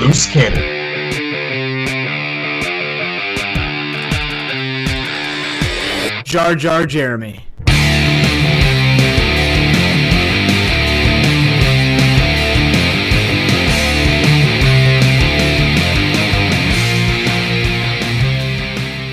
Loose Cannon. Jar Jar Jeremy.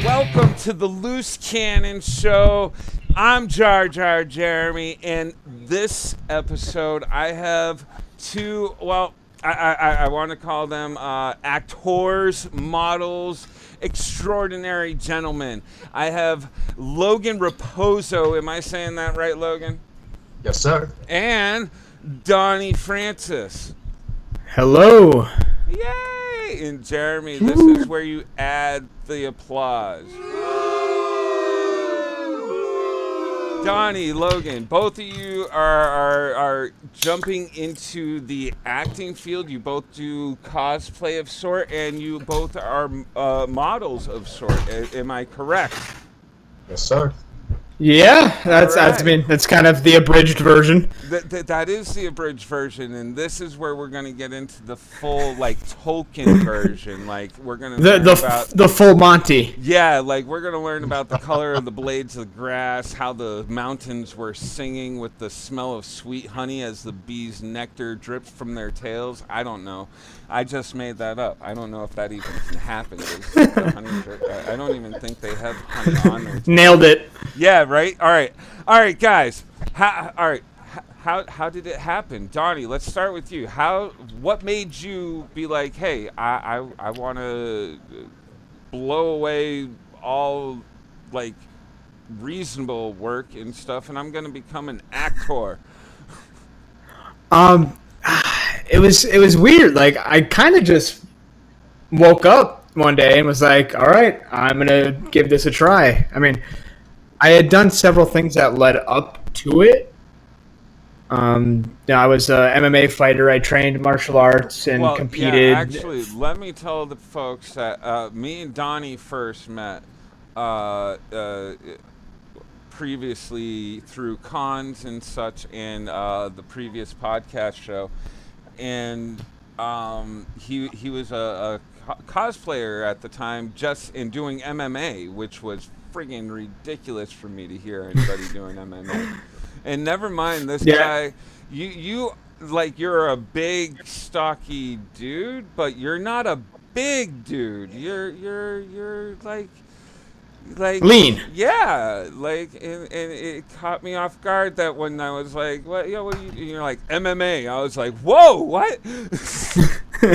Welcome to the Loose Cannon Show. I'm Jar Jar Jeremy, and this episode I have two, well, I, I, I want to call them uh, actors, models, extraordinary gentlemen. I have Logan Raposo. Am I saying that right, Logan? Yes, sir. And Donnie Francis. Hello. Yay! And Jeremy, this is where you add the applause. Donnie, Logan, both of you are, are, are jumping into the acting field. You both do cosplay of sort, and you both are uh, models of sort. A- am I correct? Yes, sir. Yeah, that's All that's right. mean that's kind of the abridged version. That, that, that is the abridged version, and this is where we're going to get into the full, like, Tolkien version. Like, we're going to The the about... f- the full Monty. Yeah, like we're gonna learn about the color of the blades of grass, how the mountains were singing with the smell of sweet honey as the bees' nectar dripped from their tails. I don't know. I just made that up. I don't know if that even can happen. Is the honey drip. I, don't even think they have honey on. Nailed it. Yeah, right. All right, all right, guys. How, all right. How, how did it happen, Donnie? Let's start with you. How what made you be like, hey, I I, I want to blow away all like reasonable work and stuff, and I'm gonna become an actor. Um, it was it was weird. Like I kind of just woke up one day and was like, "All right, I'm gonna give this a try." I mean, I had done several things that led up to it. Um, yeah, I was a MMA fighter. I trained martial arts and well, competed. yeah, actually, let me tell the folks that uh, me and Donnie first met uh, uh, previously through cons and such, in uh, the previous podcast show, and um, he he was a, a cosplayer at the time, just in doing MMA, which was friggin' ridiculous for me to hear anybody doing MMA. And never mind this Yeah. guy. You you like you're a big stocky dude, but you're not a big dude. You're you're you're like like Lean. Yeah, like and, and it caught me off guard that when I was like, "What? Yeah, what?" You, and you're like MMA. I was like, "Whoa, what? well,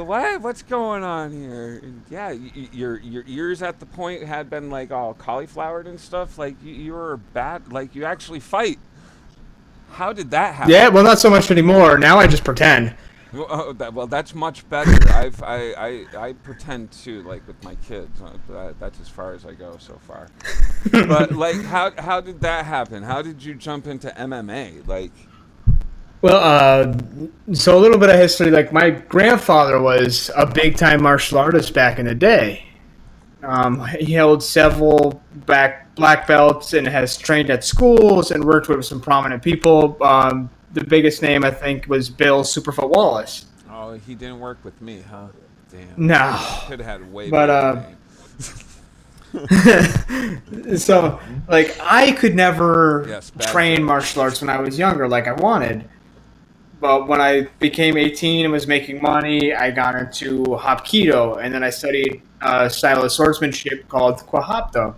uh, what? What's going on here?" And yeah, y- your your ears at the point had been like all cauliflowered and stuff. Like you, you were bad. Like you actually fight. How did that happen? yeah, well, not so much anymore. Now I just pretend. Well, oh, that, well, that's much better. I've, I, I, I pretend to like with my kids. Uh, that, that's as far as I go so far. but like, how, how did that happen? How did you jump into MMA? Like, Well, uh, so a little bit of history. Like my grandfather was a big time martial artist back in the day. Um, he held several back black belts and has trained at schools and worked with some prominent people. Um, the biggest name I think was Bill Superfoot Wallace. oh, he didn't work with me, huh? Damn. No. Could have had way But, better uh, so like I could never Yes, train martial arts when I was younger like I wanted. But when I became 18 and was making money, I got into Hapkido, and then I studied a style of swordsmanship called Quahapto.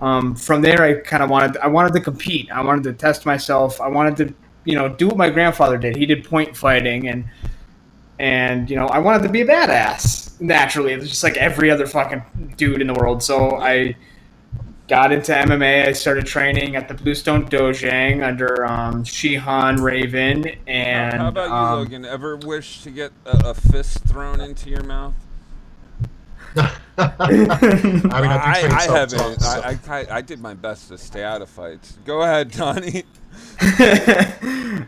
Um, from there, I kind of wanted I wanted to compete. I wanted to test myself. I wanted to you know do what my grandfather did. He did point fighting, and and you know I wanted to be a badass. Naturally, it's just like every other fucking dude in the world. So I got into MMA. I started training at the Bluestone Dojang under um, Shihan Raven and How about you, um, Logan? Ever wish to get a, a fist thrown into your mouth? I mean, I, I, I haven't. so- I, I, I did my best to stay out of fights. Go ahead, Donnie.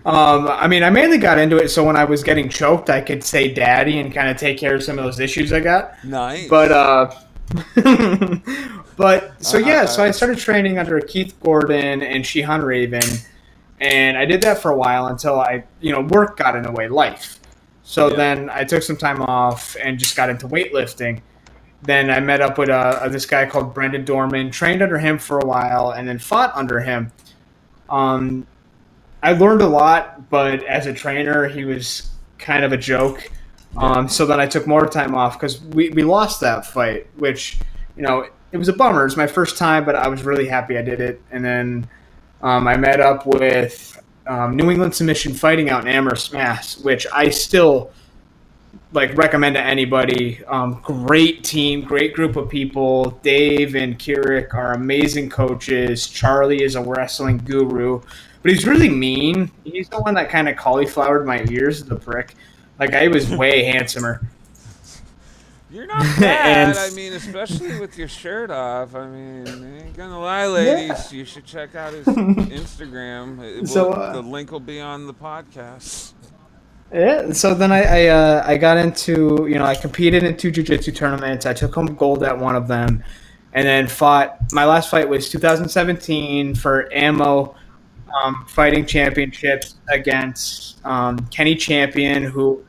um, I mean, I mainly got into it so when I was getting choked, I could say "daddy" and kind of take care of some of those issues I got. Nice. But uh, but so I- yeah, I- so I started training under Keith Gordon and Shihan Raven, and I did that for a while until I, you know, work got in the way, life. So Yeah. then I took some time off and just got into weightlifting. Then I met up with uh, this guy called Brendan Dorman, trained under him for a while, and then fought under him. Um, I learned a lot, but as a trainer, he was kind of a joke. Um, so then I took more time off because we, we lost that fight, which, you know, it was a bummer. It was my first time, but I was really happy I did it. And then um, I met up with um, New England Submission Fighting out in Amherst, Mass, which I still like recommend to anybody. Um, great team, great group of people. Dave and Kirik are amazing coaches. Charlie is a wrestling guru, but he's really mean. He's the one that kind of cauliflowered my ears, the prick. Like I was way handsomer. You're not bad. And- I mean, especially with your shirt off. I mean, I ain't gonna lie, ladies. You should check out his Instagram. It will, So, uh, the link will be on the podcast. Yeah. So then I I, uh, I got into you know I competed in two jiu-jitsu tournaments. I took home gold at one of them, and then fought. My last fight was 2017 for Ammo um, Fighting Championships against um, Kenny Champion, who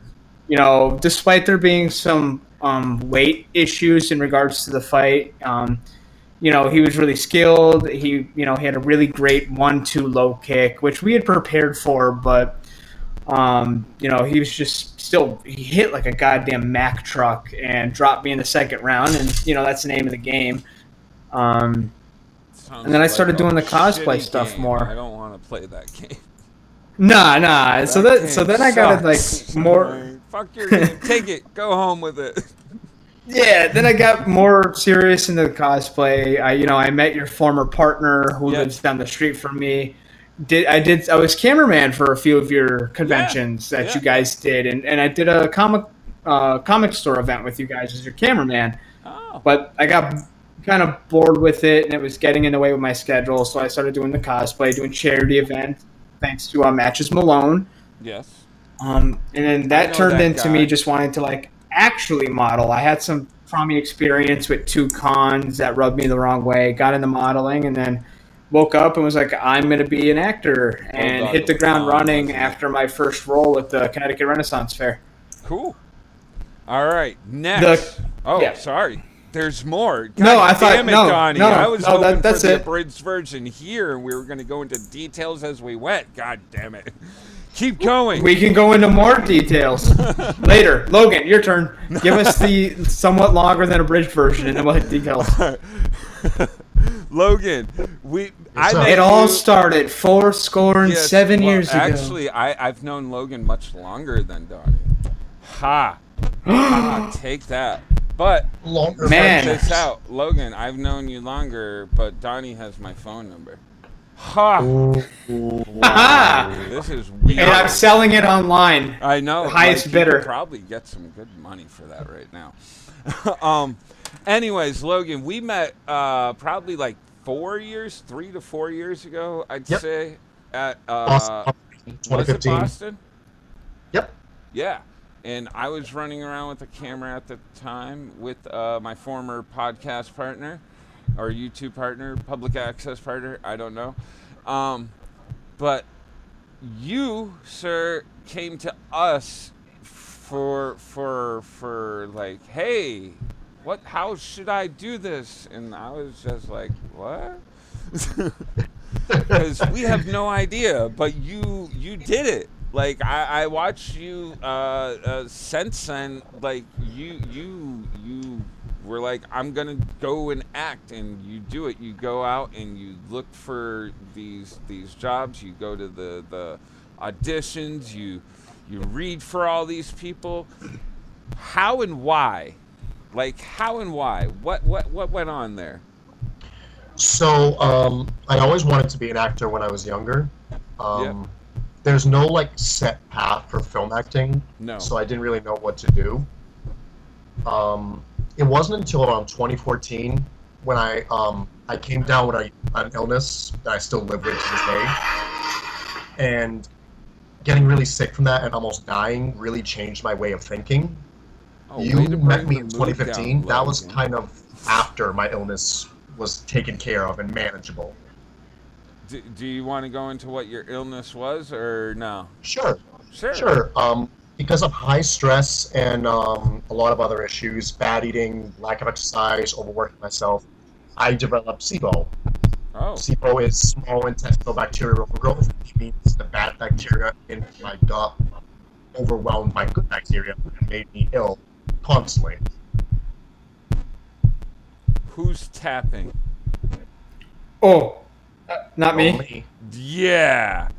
you know despite there being some um, weight issues in regards to the fight. Um, you know, he was really skilled. He, you know, he had a really great one-two low kick, which we had prepared for, but um, you know, he was just still he hit like a goddamn Mack truck and dropped me in the second round, and you know that's the name of the game. Um, and then I started a doing the cosplay stuff game. more. I don't want to play that game. nah, nah. So that so then I got like more. Fuck your game. Take it. Go home with it. Yeah, then I got more serious into the cosplay. I, you know, I met your former partner who Yeah. lives down the street from me. Did I did I was cameraman for a few of your conventions that yeah. you guys did, and, and I did a comic uh, comic store event with you guys as your cameraman. Oh. But I got kind of bored with it, and it was getting in the way with my schedule. So I started doing the cosplay, doing charity events, thanks to uh, Matches Malone. Yes. Um, and then that turned that into guy. me just wanting to like actually model. I had some crummy experience with two cons that rubbed me the wrong way. Got into modeling and then woke up and was like, I'm going to be an actor oh, and God, hit the the ground oh, running after my first role at the Connecticut Renaissance Fair. Cool. All right. Next. oh, yeah. sorry. There's more. God No, I thought- it, no, Donnie. no, I was no, that- hoping that's for the it. abridged version here, and we were going to go into details as we went. God damn it. Keep going. We can go into more details later. Logan, your turn. Give us the somewhat longer than abridged version and what details. Logan, we. I sir. met It all you- started four score and Yes, seven well, years ago. Actually, I, I've known Logan much longer than Donnie. Ha. ha. Take that. But Longer Man. check this out. Logan, I've known you longer, but Donnie has my phone number. Ha. This is weird. and I'm selling it online. I know. the highest like, you could bidder. Probably get some good money for that right now. um, anyways, Logan, we met uh, probably like four years, three to four years ago, I'd Yep. say, at uh, Boston, was it Boston? Yep. Yeah. And I was running around with a camera at the time with uh, my former podcast partner or YouTube partner, public access partner, I don't know. Um, but you, sir, came to us for for for like, hey, what? How should I do this? And I was just like, what? Because we have no idea, but you you did it. Like I, I watched you uh, uh, since then. Like you you you were like, I'm gonna go and act, and you do it. You go out and you look for these these jobs. You go to the the auditions. You you read for all these people. How and why? Like how and why? What what what went on there? So um, I always wanted to be an actor when I was younger. Um, There's no like set path for film acting, No. so I didn't really know what to do. Um, it wasn't until around 2014 when I um, I came down with a, an illness that I still live with to this day, and getting really sick from that and almost dying really changed my way of thinking. Oh, you met me in 2015. down, that was Logan. kind of after my illness was taken care of and manageable. Do, do you want to go into what your illness was, or no? Sure, Sure. sure. Um, because of high stress and um, a lot of other issues, bad eating, lack of exercise, overworking myself, I developed SIBO. Oh, SIBO is small intestinal bacterial overgrowth, which means the bad bacteria in my gut overwhelmed my good bacteria and made me ill constantly. who's tapping? Oh, uh, not me. Only- Yeah.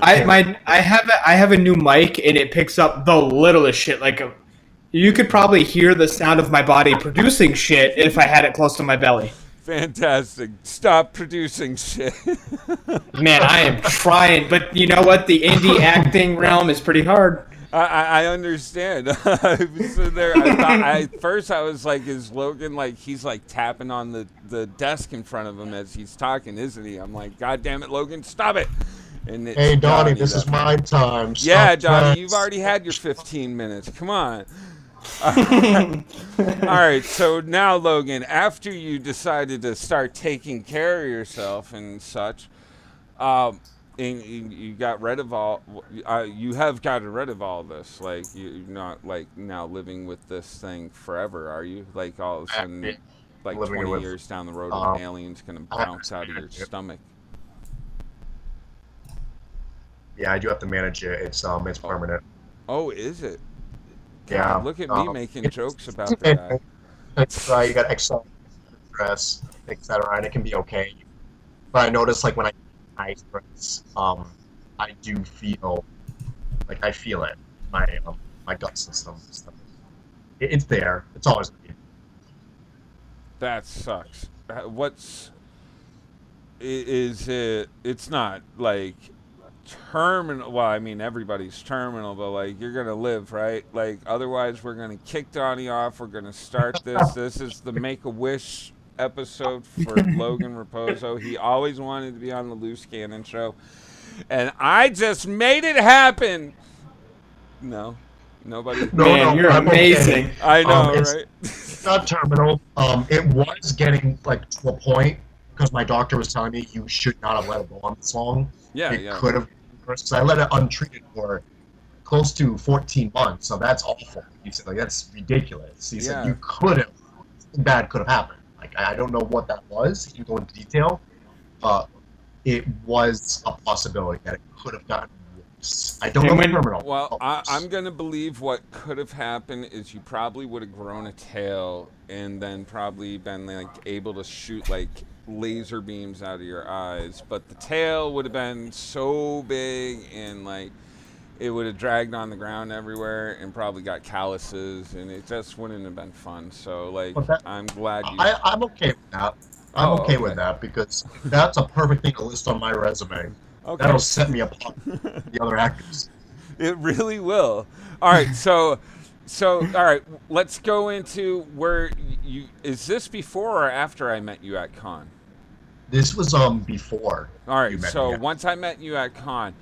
I my I have a, I have a new mic and it picks up the littlest shit. Like a, you could probably hear the sound of my body producing shit if I had it close to my belly. Fantastic. Stop producing shit. Man, I am trying, but you know what? The indie acting realm is pretty hard. I, I I understand. I was there. I thought, I, at first, I was like, "Is Logan like he's like tapping on the, the desk in front of him as he's talking, isn't he?" I'm like, "God damn it, Logan, stop it!" And it's Hey Donnie, this is my time. Yeah, Donnie, you've already had your 15 minutes. Come on. All right, so now Logan, after you decided to start taking care of yourself and such, um, and you you got rid of all, uh, you have gotten rid of all this. Like you're not like now living with this thing forever, are you? Like all of a sudden, like living 20 with, years down the road, um, an alien's gonna bounce out of your stomach. Yeah, I do have to manage it. It's um, it's permanent. Oh, is it? Yeah, look at me um, making jokes about that. It's right. You got extra stress, etc., and it can be okay. But I notice, like when I high stress, um, I do feel like I feel it. My um, my gut system. Stuff. It, it's there. It's always. gonna That sucks. Uh, What's is it? It's not like terminal. Well, I mean everybody's terminal, but like you're gonna live, right? Like otherwise, we're gonna kick Donnie off. We're gonna start this. this is the Make a Wish episode for Logan Raposo. He always wanted to be on the Loose Cannon show, and I just made it happen. No, nobody. No, Man, no, you're I'm okay. amazing. I know, Um, it's- right? It's not terminal. Um, it was getting like to a point because my doctor was telling me you should not have let it go on this long. yeah, it yeah. could have because I let it untreated for close to 14 months, so that's awful. He said like that's ridiculous. He Yeah. said you could have bad could have happened. I I don't know what that was. He didn't go into detail, but it was a possibility that it could have gotten worse. I don't And know when- terminal. Well, I. I'm going to believe what could have happened is you probably would have grown a tail and then probably been like able to shoot like laser beams out of your eyes. But the tail would have been so big and like it would have dragged on the ground everywhere and probably got calluses and it just wouldn't have been fun. So like that- I'm glad you. I, I'm okay with that. I'm Oh, okay, okay. with that because that's a perfect thing to list on my resume. okay. That'll set me apart from the other actors. It really will. All right, so so all right, let's go into where you is this before or after I met you at con? This was um before. All right, so once I met you at con,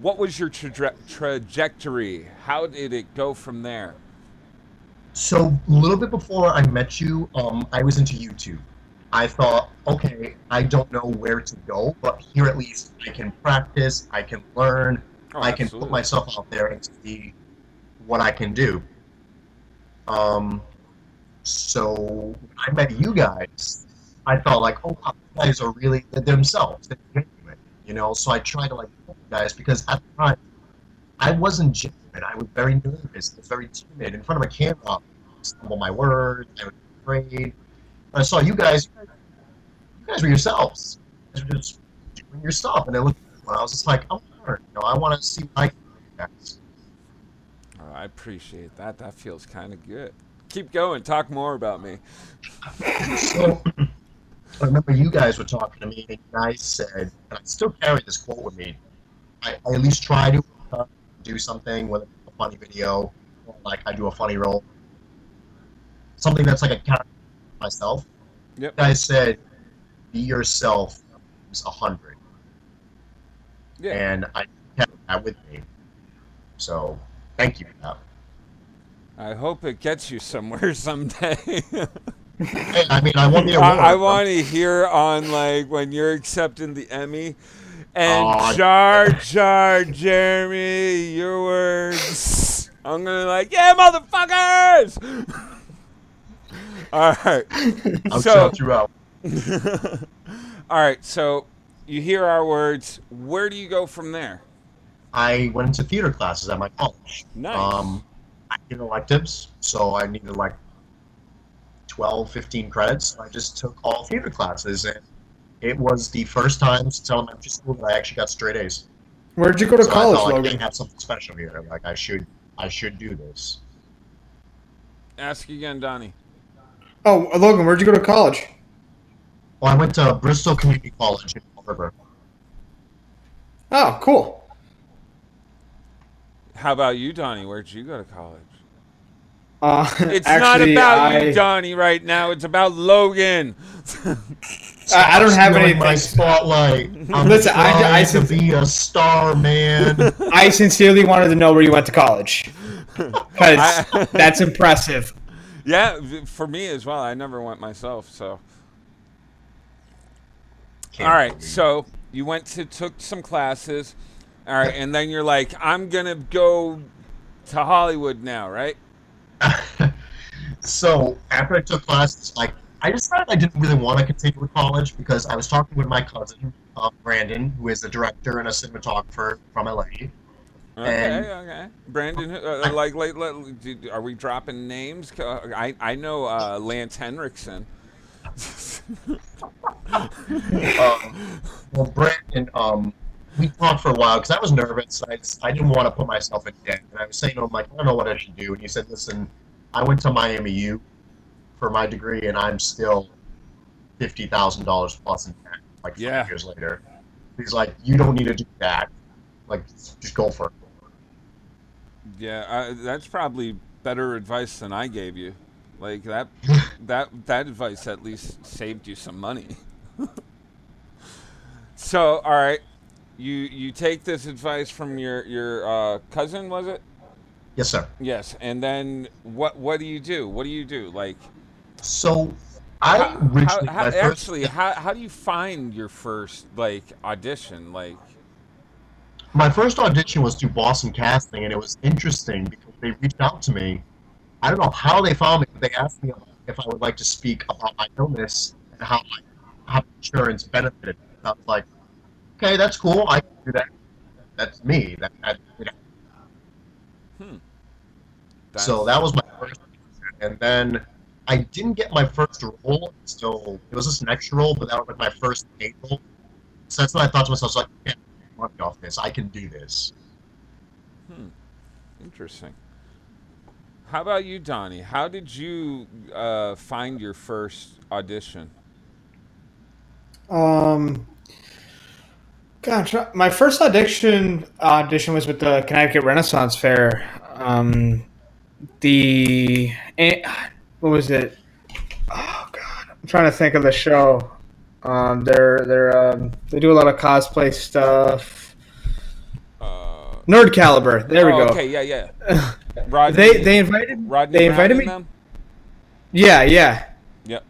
what was your traje- trajectory? How did it go from there? So a little bit before I met you, um, I was into YouTube. I thought, okay, I don't know where to go, but here at least I can practice, I can learn, Oh, I can put myself out there and see what I can do. Um, so when I met you guys, I felt like, oh, wow, you guys are really themselves. They're genuine, you know. So I tried to like guys because at the time I wasn't genuine. I was very nervous. I was very timid in front of a camera. I stumble my words. I was afraid. I saw you guys. You guys were yourselves. You guys were just doing your stuff, and I looked. And I was just like, I'm learn. You know, I want to see what I can do, guys. Oh, I appreciate that. That feels kind of good. Keep going. Talk more about me. So I remember you guys were talking to me, and you guys said, and I still carry this quote with me. I, I at least try to uh, do something, whether it's a funny video, or like I do a funny role, something that's like a character myself. Yep. Guys said, "Be yourself." Is a hundred, Yeah. and I kept that with me. So, thank you for that. I hope it gets you somewhere someday. I mean, I the award. I, I want to hear on like when you're accepting the Emmy, And Aw. Jar Jar Jeremy, your words. I'm gonna be like, yeah, motherfuckers. All right. I'll So- shout you out. All right. So you hear our words. Where do you go from there? I went into theater classes at my college. Nice. Um, I did electives, so I needed like 12, 15 credits. So I just took all theater classes, and it was the first time since elementary school that I actually got straight A's. Where'd you go to so college, I thought, like, Logan? I have something special here. Like I should, I should do this. Ask again, Donnie. Oh, Logan, where'd you go to college? Well, I went to Bristol Community College in Fall River. Oh, cool. How about you, Donnie? Where'd you go to college? Uh, It's actually, not about I, you, Donnie, right now. It's about Logan. I- I don't have Stealing anything. My spotlight. I'm Listen, I- trying I to be a star, man. I sincerely wanted to know where you went to college. Because that's impressive. yeah, for me as well. I never went myself, so. Can't All right, believe so you went to took some classes, all right, and then you're like, I'm gonna go to Hollywood now, right? so after I took classes, like I decided I didn't really want to continue with college because I was talking with my cousin uh, Brandon, who is a director and a cinematographer from LA. Okay, And- okay. Brandon, uh, like, like, like, do- are we dropping names? Uh, I I know uh, Lance Henriksen. Um, well, Brandon, um, we talked for a while because I was nervous. I, just- I didn't want to put myself in debt, and I was saying to him like, I don't know what I should do. And he said, Listen, I went to Miami U for my degree, and I'm still fifty thousand dollars plus in debt. Like five Yeah. years later, he's like, You don't need to do that. Like, just go for it. Yeah, uh, that's probably better advice than I gave you. Like that, that that advice at least saved you some money. so, all right, you you take this advice from your your uh, cousin, was it? Yes, sir. Yes, and then what what do you do? What do you do? Like, So, I how, originally how, how, first- actually, how how do you find your first like audition? Like, my first audition was through Boston Casting, and it was interesting because they reached out to me. I don't know how they found me, but they asked me if I would like to speak about my illness and how my how insurance benefited. me. I was like, okay, that's cool. I can do that. That's me. That, that you know. Hmm. that's- So that was my first, and then I didn't get my first role until it was just an extra role, but that was like my first paid role. So that's when I thought to myself, I was like, yeah, money off this. I can do this. Hmm. Interesting. How about you, Donnie? How did you uh, find your first audition? Um, gosh, my first audition audition was with the Connecticut Renaissance Fair. Um, the eh, what was it? Oh God, I'm trying to think of the show. Um, they're they're um, they do a lot of cosplay stuff. Uh, Nerd Caliber. There we oh, go. Okay, yeah, yeah. Rodney, They they invited Rodney they invited me. them? Yeah, yeah. Yep.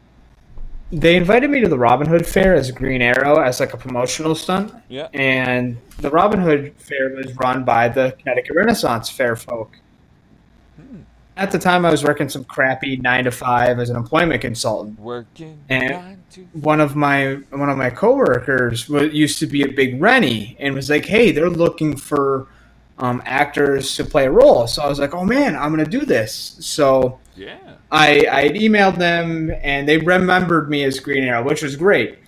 They invited me to the Robin Hood Fair as Green Arrow as like a promotional stunt. Yeah. And the Robin Hood Fair was run by the Connecticut Renaissance Fair folk. At the time, I was working some crappy nine to five as an employment consultant. Working And- One of my one of my coworkers wa- used to be a big Rennie and was like, "Hey, they're looking for um, actors to play a role." So I was like, "Oh man, I'm gonna do this." So yeah. I I emailed them and they remembered me as Green Arrow, which was great.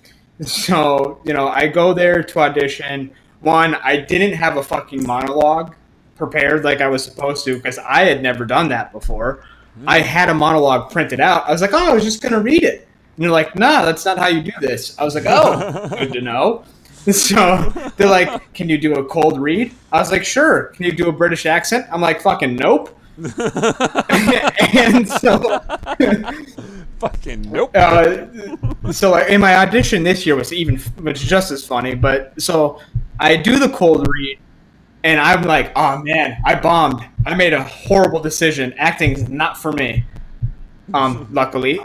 So you know, I go there to audition. One, I didn't have a fucking monologue prepared like I was supposed to because I had never done that before. I had a monologue printed out. I was like, oh, I was just gonna read it. And they're like, nah, that's not how you do this. I was like, oh, good to know. So they're like, can you do a cold read? I was like, sure. Can you do a British accent? I'm like, fucking nope. and so, Fucking nope. uh, so like, in my audition this year was even was just as funny. But so I do the cold read, and I'm like, oh man, I bombed. I made a horrible decision. Acting's not for me. Um, luckily,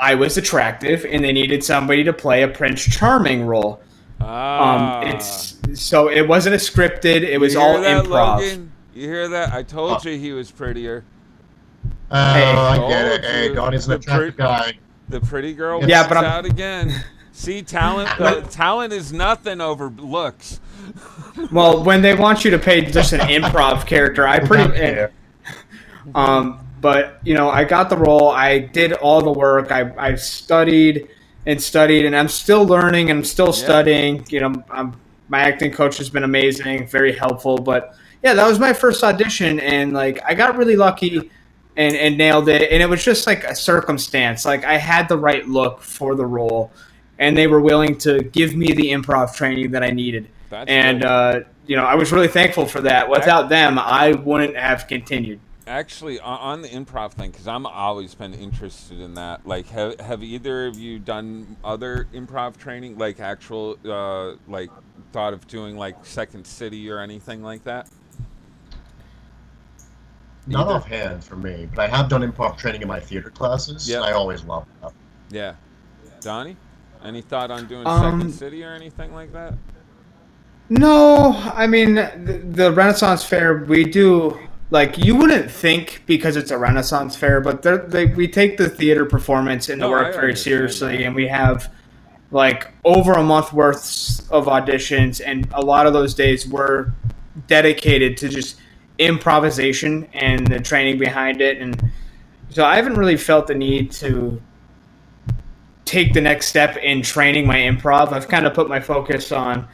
I was attractive, and they needed somebody to play a Prince Charming role. Ah. Um, it's so it wasn't a scripted. It was you all hear that, improv. Logan? You hear that? I told Oh. you he was prettier. Oh, Hey. I get it. Hey, you. Donnie's an The attractive pre- guy. The pretty girl Yeah, yeah, but I'm- out again. See, talent uh, talent is nothing over looks. Well, when they want you to pay just an improv character, I pretty Yeah. um, but you know, I got the role. I did all the work. I I studied and studied, and I'm still learning and I'm still studying. You know, I'm, my acting coach has been amazing, very helpful. But yeah, that was my first audition, and like I got really lucky. And, and nailed it, and it was just like a circumstance. Like I had the right look for the role, and they were willing to give me the improv training that I needed That's and uh, you know I was really thankful for that. Without them, I wouldn't have continued. Actually, on, on the improv thing, because I'm always been interested in that. Like, have have either of you done other improv training, like actual, uh, like thought of doing like Second City or anything like that? Not Either. offhand for me, but I have done improv training in my theater classes. Yeah. I always love that. Yeah. Donnie, any thought on doing Um, Second City or anything like that? No, I mean the, the Renaissance Fair we do like you wouldn't think because it's a Renaissance Fair, but they're, we take the theater performance and the No, work I very seriously, that. and we have like over a month worth of auditions, and a lot of those days were dedicated to just improvisation and the training behind it, and so I haven't really felt the need to take the next step in training my improv. I've kind of put my focus on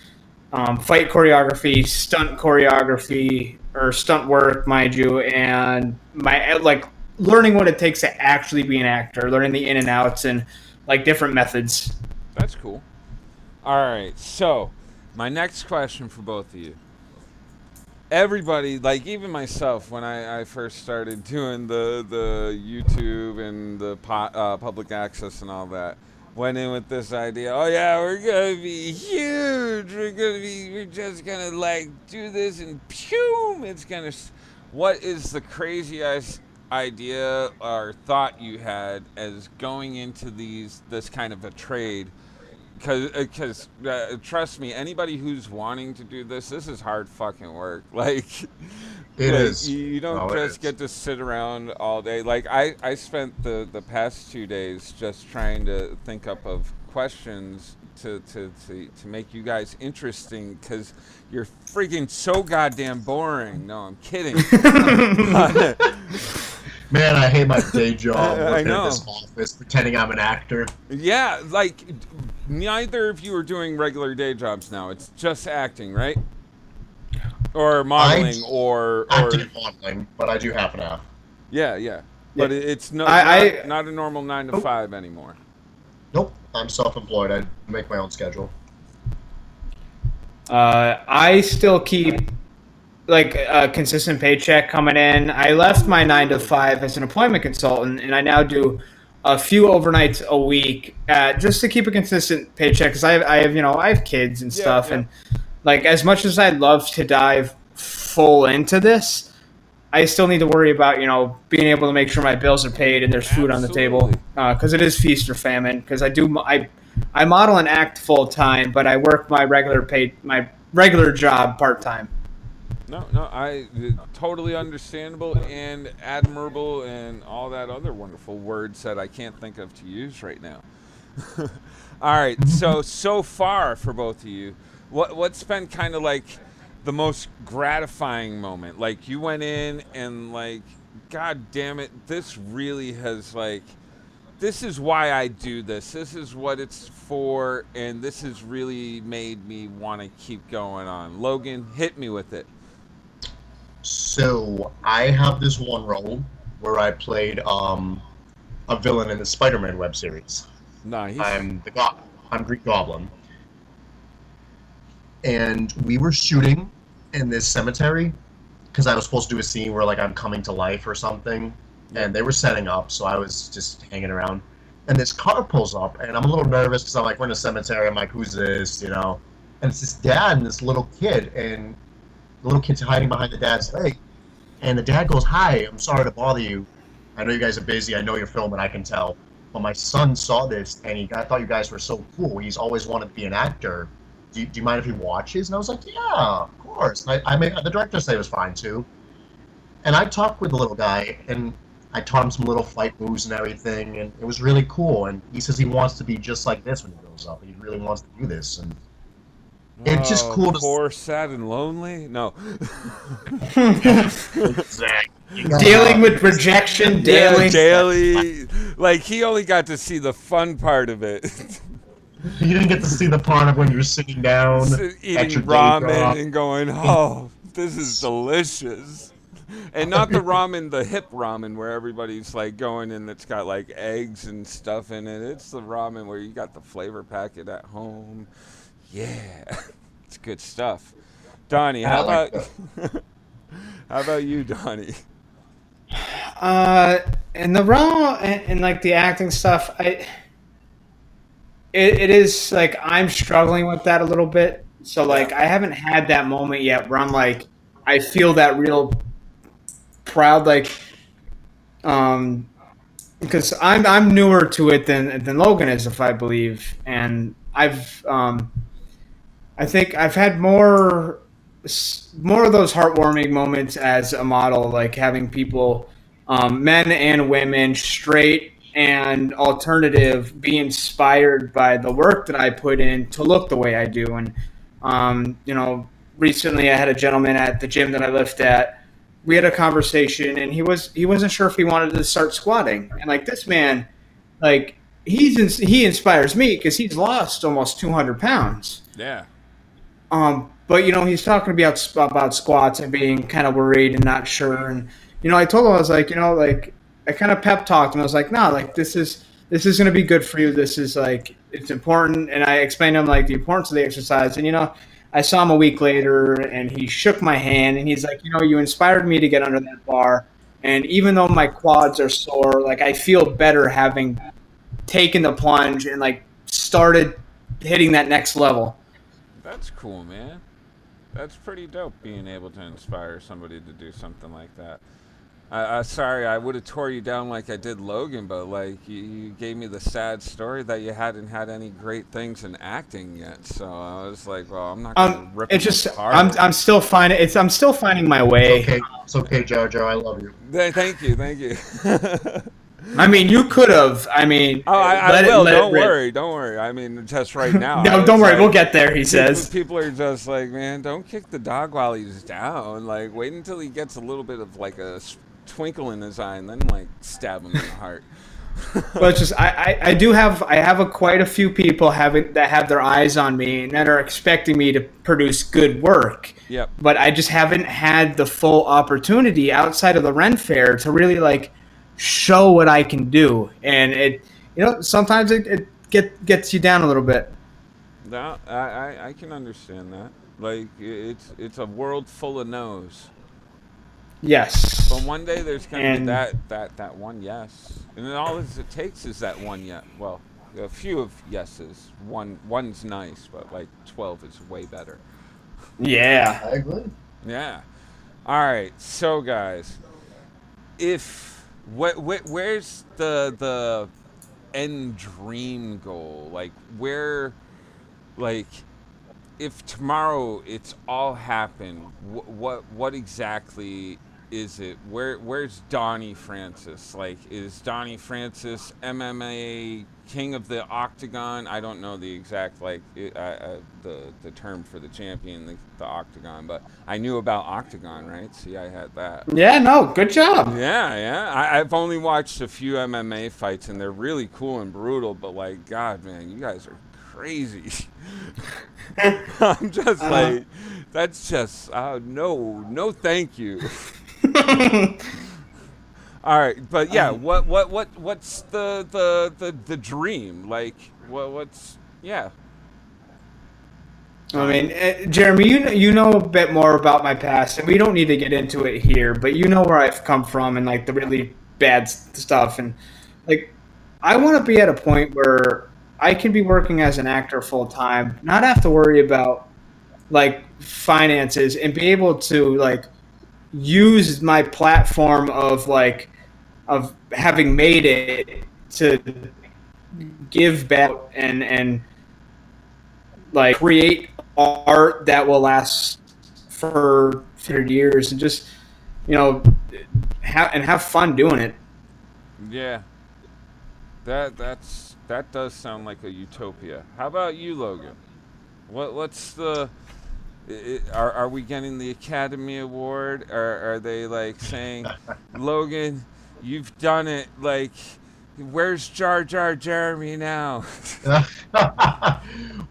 um, fight choreography, stunt choreography, or stunt work, mind you, and my like learning what it takes to actually be an actor, learning the in and outs and like different methods. That's cool. All right, so my next question for both of you. Everybody, like even myself, when I, I first started doing the the YouTube and the po- uh, public access and all that, went in with this idea. Oh yeah, we're gonna be huge. We're gonna be. We're just gonna like do this and pew. It's gonna. What is the craziest idea or thought you had as going into these this kind of a trade? Because uh, trust me, anybody who's wanting to do this, this is hard fucking work. Like, It like, is. You, don't No, just get to sit around all day. Like I, I spent the the past two days just trying to think up of questions to to to, to make you guys interesting because you're freaking so goddamn boring. No, I'm kidding. Man, I hate my day job I- I working know. in this office, pretending I'm an actor. yeah, like neither of you are doing regular day jobs now. It's just acting, right? Or modeling, or or Acting and modeling, but I do half and half. Yeah, yeah. But it- it's no, I- not, not a normal nine to Oh. five anymore. Nope, I'm self-employed. I make my own schedule. Uh, I still keep like a consistent paycheck coming in. I left my nine to five as an employment consultant, and I now do a few overnights a week uh, just to keep a consistent paycheck because I have, I have you know I have kids and Yeah, stuff, yeah. and like as much as I'd love to dive full into this. I still need to worry about you know being able to make sure my bills are paid and there's food on the table Absolutely. because it is feast or famine. Because I do I I model and act full time, but I work my regular paid my regular job part time. No, no, I totally understandable and admirable and all that other wonderful words that I can't think of to use right now. all right, so so far for both of you, what what's been kind of like the most gratifying moment? Like you went in and like, God damn it, this really has like this is why I do this. This is what it's for, and this has really made me want to keep going on. Logan, hit me with it. So I have this one role where I played um, a villain in the Spider-Man web series. Nice. I'm the go- I'm Green Goblin, and we were shooting in this cemetery because I was supposed to do a scene where like I'm coming to life or something, and they were setting up, so I was just hanging around. And this car pulls up, and I'm a little nervous because I'm like, we're in a cemetery. I'm like, who's this? You know? And it's this dad and this little kid, and the little kid's hiding behind the dad's leg. And the dad goes, "Hi, I'm sorry to bother you. I know you guys are busy. I know you're filming. I can tell." But my son saw this, and he I thought you guys were so cool. He's always wanted to be an actor, do you, do you mind if he watches?" And I was like, "Yeah, of course." And I, I the director said it was fine too. And I talked with the little guy, and I taught him some little fight moves and everything, and it was really cool. And he says he wants to be just like this when he grows up. He really wants to do this, and It's just Oh, cool to- Poor, sad, and lonely. No. Exactly. dealing with rejection daily. Yeah, daily. Like he only got to see the fun part of it. you didn't get to see the part of when you're sitting down Eating at your ramen and going, oh, this is delicious. And not the ramen, the hip ramen where everybody's like going and it's got like eggs and stuff in it. It's the ramen where you got the flavor packet at home. Yeah, it's good stuff. Donnie, how like about how about you, Donnie? Uh, and the raw and, and like the acting stuff, I it, it is like I'm struggling with that a little bit. So like I haven't had that moment yet where I'm like I feel that real proud like um because I'm I'm newer to it than than Logan is if I believe and I've um I think I've had more more of those heartwarming moments as a model like having people um, men and women straight and alternative be inspired by the work that I put in to look the way I do. And um, you know recently I had a gentleman at the gym that I lift at. We had a conversation and he was he wasn't sure if he wanted to start squatting. And like this man like he's ins- he inspires me because he's lost almost 200 pounds. Yeah. Um, but you know he's talking about, about squats and being kind of worried and not sure and you know i told him i was like you know like i kind of pep talked him i was like no like this is this is going to be good for you this is like it's important and i explained to him like the importance of the exercise and you know I saw him a week later and he shook my hand and he's like, you know, you inspired me to get under that bar. And even though my quads are sore, like I feel better having taken the plunge and like started hitting that next level. That's cool, man. That's pretty dope being able to inspire somebody to do something like that. I, I sorry, I would have tore you down like I did Logan, but like you, you gave me the sad story that you hadn't had any great things in acting yet. So I was like, well, I'm not gonna Um, rip it's just apart. I'm I'm still finding it's I'm still finding my way. It's okay. It's okay, Jar Jar. I love you. Thank you, thank you. I mean, you could have. I mean, oh, I, I let it- will. it don't worry, don't worry. I mean, just right now. No, don't worry. like- We'll get there. He People- says. People are just like, man, don't kick the dog while he's down. Like, wait until he gets a little bit of like a twinkle in his eye, and then like stab him in the heart. Well, it's just I, I, I do have I have a quite a few people having that have their eyes on me and that are expecting me to produce good work. Yep. But I just haven't had the full opportunity outside of the Ren Fair to really like show what I can do. And it you know sometimes it, it get gets you down a little bit. No, I, I, I can understand that. Like, it's it's a world full of no's. Yes. But one day there's gonna be that that that one yes, and then all it takes is that one yes. Well, a few of yeses. One one's nice, but like twelve is way better. Yeah. I agree. Yeah. All right. So guys, if wh- wh- where's the the end dream goal? Like where, like, if tomorrow it's all happened, wh- what what exactly is it? Where where's Donnie Francis? Like, is Donnie Francis MMA king of the octagon? I don't know the exact like it, uh, uh, the the term for the champion, the, the octagon, but I knew about octagon, right? See, I had that. Yeah, no, good job. Yeah, yeah. I, I've only watched a few MMA fights, and they're really cool and brutal. But like, God, man, you guys are crazy. I'm just Uh-huh. like, that's just uh, no, no, thank you. All right, but yeah, Um, what, what, what, what's the, the, the, the dream? Like, what, what's, yeah. I mean, uh, Jeremy, you know, you know a bit more about my past, and we don't need to get into it here. But you know where I've come from and like the really bad stuff, and like I want to be at a point where I can be working as an actor full time, not have to worry about like finances, and be able to like use my platform of like of having made it to give back and and like create art that will last for 30 years and just you know have and have fun doing it Yeah. That that's that does sound like a utopia. How about you, Logan? What what's the are are we getting the Academy Award? Or are they like saying, Logan, you've done it? Like, where's Jar Jar Jeremy now? well,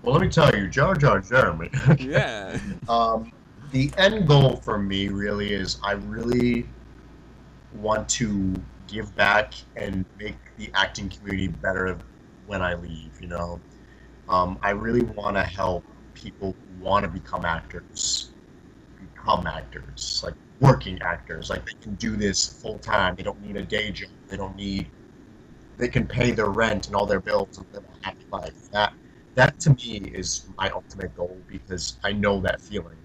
let me tell you, Jar Jar Jeremy. yeah. Um, the end goal for me really is I really want to give back and make the acting community better when I leave. You know, um, I really want to help people want to become actors become actors, like working actors. Like they can do this full time. They don't need a day job. They don't need. They can pay their rent and all their bills and live a happy life. That that to me is my ultimate goal because I know that feeling.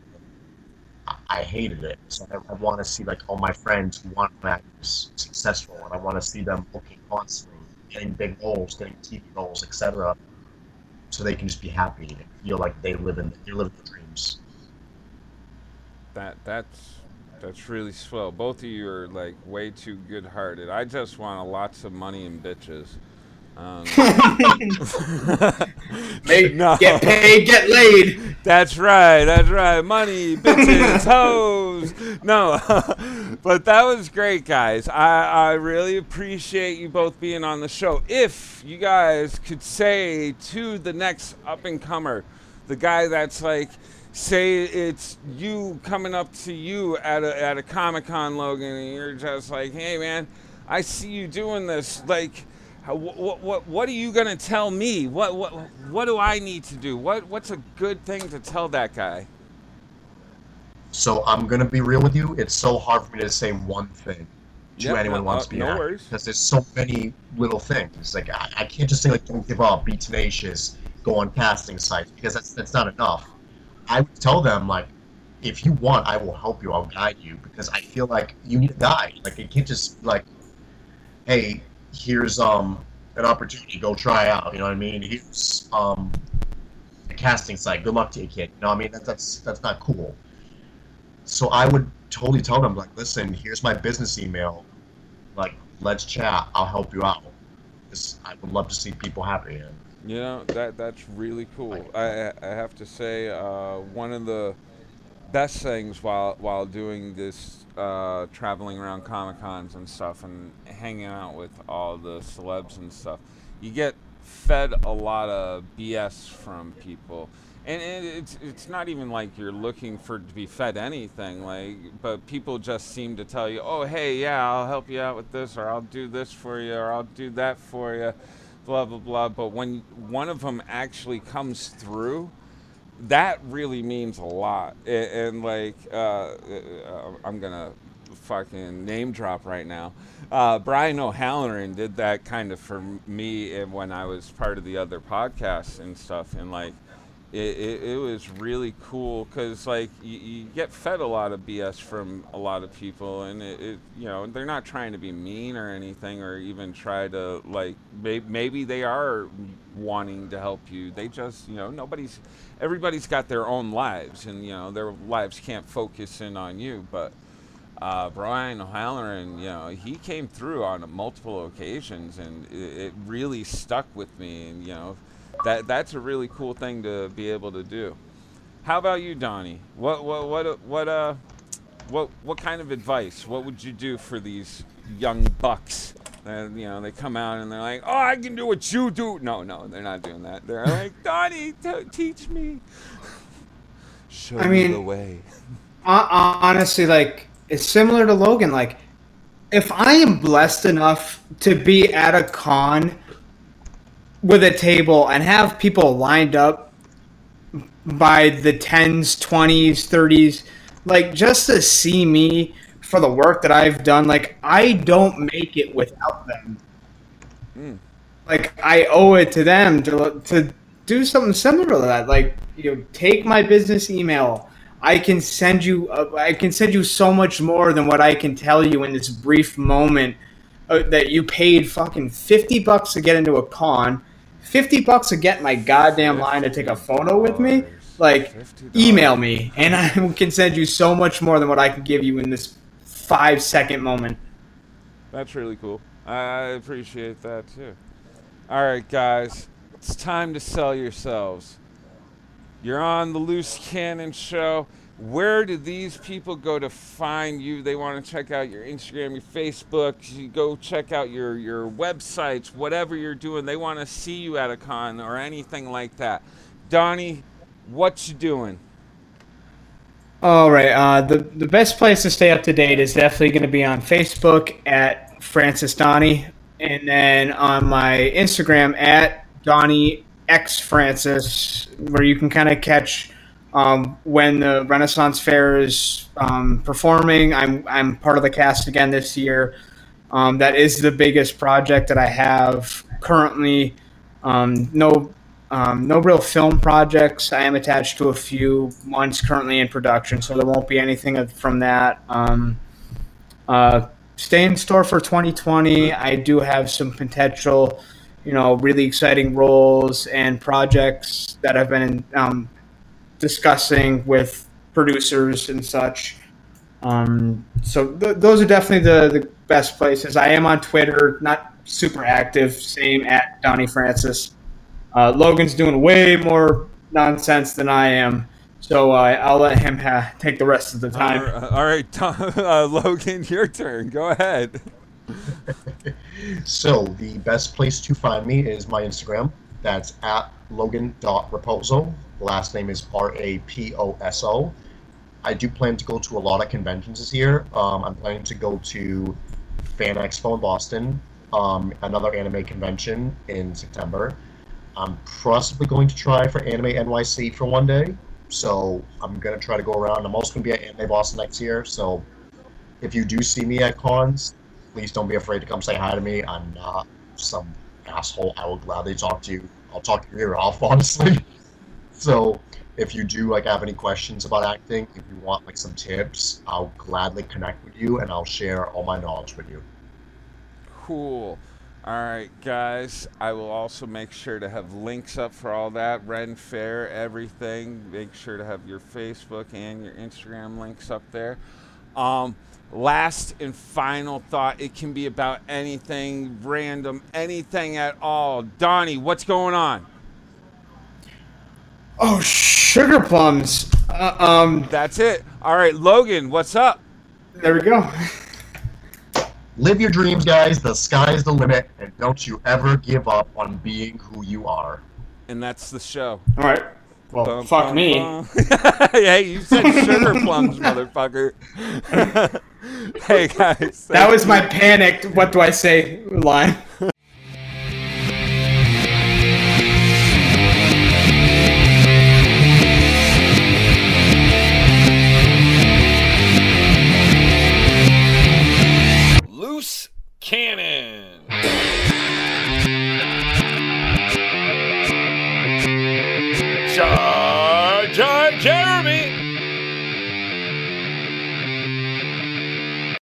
I, I hated it, so I, I want to see like all my friends who want to act successful, and I want to see them booking constantly, getting big roles, getting TV roles, etc. So they can just be happy and feel like they live in they live their dreams. That that's that's really swell. Both of you are like way too good-hearted. I just want lots of money and bitches. Um, Make, No. get paid get laid That's right. That's right. Money, bitches, hoes. No, but that was great, guys. I, I really appreciate you both being on the show. If you guys could say to the next up and comer, the guy that's like, say it's you coming up to you at a at a Comic Con, Logan, and you're just like, hey man, I see you doing this. Like, how, what, what, what are you gonna tell me? What, what, what do I need to do? What, what's a good thing to tell that guy? So I'm gonna be real with you. It's so hard for me to say one thing to Yep, anyone no- wants uh, to be no actor worries. because there's so many little things. It's Like I, I can't just say like don't give up, be tenacious, go on casting sites because that's that's not enough. I would tell them like if you want, I will help you. I'll guide you because I feel like you need a guide. Like it can't just be like, hey, here's um an opportunity, go try out. You know what I mean? Here's um a casting site. Good luck to you, kid. You know what I mean? That, that's that's not cool. So I would totally tell them like, listen, here's my business email. Like, let's chat. I'll help you out. 'Cause I would love to see people happy. And You know that that's really cool. I I have to say uh, one of the best things while while doing this uh, traveling around comic cons and stuff and hanging out with all the celebs and stuff, you get fed a lot of BS from people. And it, it's it's not even like you're looking for to be fed anything like, but people just seem to tell you, oh hey yeah I'll help you out with this or I'll do this for you or I'll do that for you blah blah blah. But when one of them actually comes through that really means a lot. And, and like uh, uh, i'm gonna fucking name drop right now. Uh, brian o'halloran did that kind of for me when i was part of the other podcasts and stuff and like it, it, it was really cool because like you, you get fed a lot of BS from a lot of people, and it, it you know they're not trying to be mean or anything, or even try to like may, maybe they are wanting to help you. They just you know nobody's everybody's got their own lives, and you know their lives can't focus in on you, but. Uh, Brian O'Halloran, you know, he came through on multiple occasions, and it, it really stuck with me. And you know, that that's a really cool thing to be able to do. How about you, Donnie? What what what what uh what what kind of advice? What would you do for these young bucks? And you know, they come out and they're like, "Oh, I can do what you do." No, no, they're not doing that. They're like, "Donnie, teach me. Show I me the way." Hon- honestly, like it's similar to Logan. Like, if I am blessed enough to be at a con with a table and have people lined up by the tens, twenties, thirties, like just to see me for the work that I've done, like I don't make it without them. Mm. Like I owe it to them to to do something similar to that. Like you know, take my business email. I can send you. Uh, I can send you so much more than what I can tell you in this brief moment uh, that you paid fucking fifty bucks to get into a con, 50 bucks to get my goddamn line to take a photo with me, like email me and I can send you so much more than what I can give you in this five second moment. That's really cool. I appreciate that too. All right, guys, it's time to sell yourselves. You're on the Loose Cannon Show. Where do these people go to find you? They want to check out your Instagram, your Facebook. You go check out your your websites, whatever you're doing. They want to see you at a con or anything like that. Donnie, what you doing? All right. Uh, the the best place to stay up to date is definitely going to be on Facebook at Francis Donnie, and then on my Instagram at Donnie X Francis, where you can kind of catch um, when the Renaissance Fair is um, performing. I'm I'm part of the cast again this year. Um, that is the biggest project that I have currently. Um, no um, no real film projects. I am attached to a few. One's currently in production, so there won't be anything from that. Um, uh, stay in store for 2020. I do have some potential, you know, really exciting roles and projects that I've been discussing with producers and such. Um, so th- those are definitely the, the best places. I am on Twitter, not super active. Same at Donnie Francis. Uh, Logan's doing way more nonsense than I am, so uh, I'll let him ha- take the rest of the time. All right, all right Tom, uh, Logan, your turn. Go ahead. So the best place to find me is my Instagram. That's at logan.raposo. Last name is R A P O S O. I do plan to go to a lot of conventions this year. Um, I'm planning to go to Fan Expo in Boston, um, another anime convention in September. I'm possibly going to try for Anime NYC for one day. So I'm gonna try to go around. I'm also gonna be at Anime Boston next year. So if you do see me at cons, please don't be afraid to come say hi to me. I'm not some asshole. I will gladly talk to you. I'll talk your ear off, honestly. So if you do like have any questions about acting, if you want like some tips, I'll gladly connect with you and I'll share all my knowledge with you. Cool. All right, guys. I will also make sure to have links up for all that. Ren Fair, everything. Make sure to have your Facebook and your Instagram links up there. Um, last and final thought. It can be about anything random, anything at all. Donnie, what's going on? Oh, sugar plums. Uh, um, That's it. All right, Logan, what's up? there we go. Live your dreams, guys. The sky's the limit, and don't you ever give up on being who you are. And that's the show. All right. Well, Bum, fuck bum, me. bum. hey, you said sugar plums, motherfucker. hey guys, That was my panicked. What do I say line? Cannon.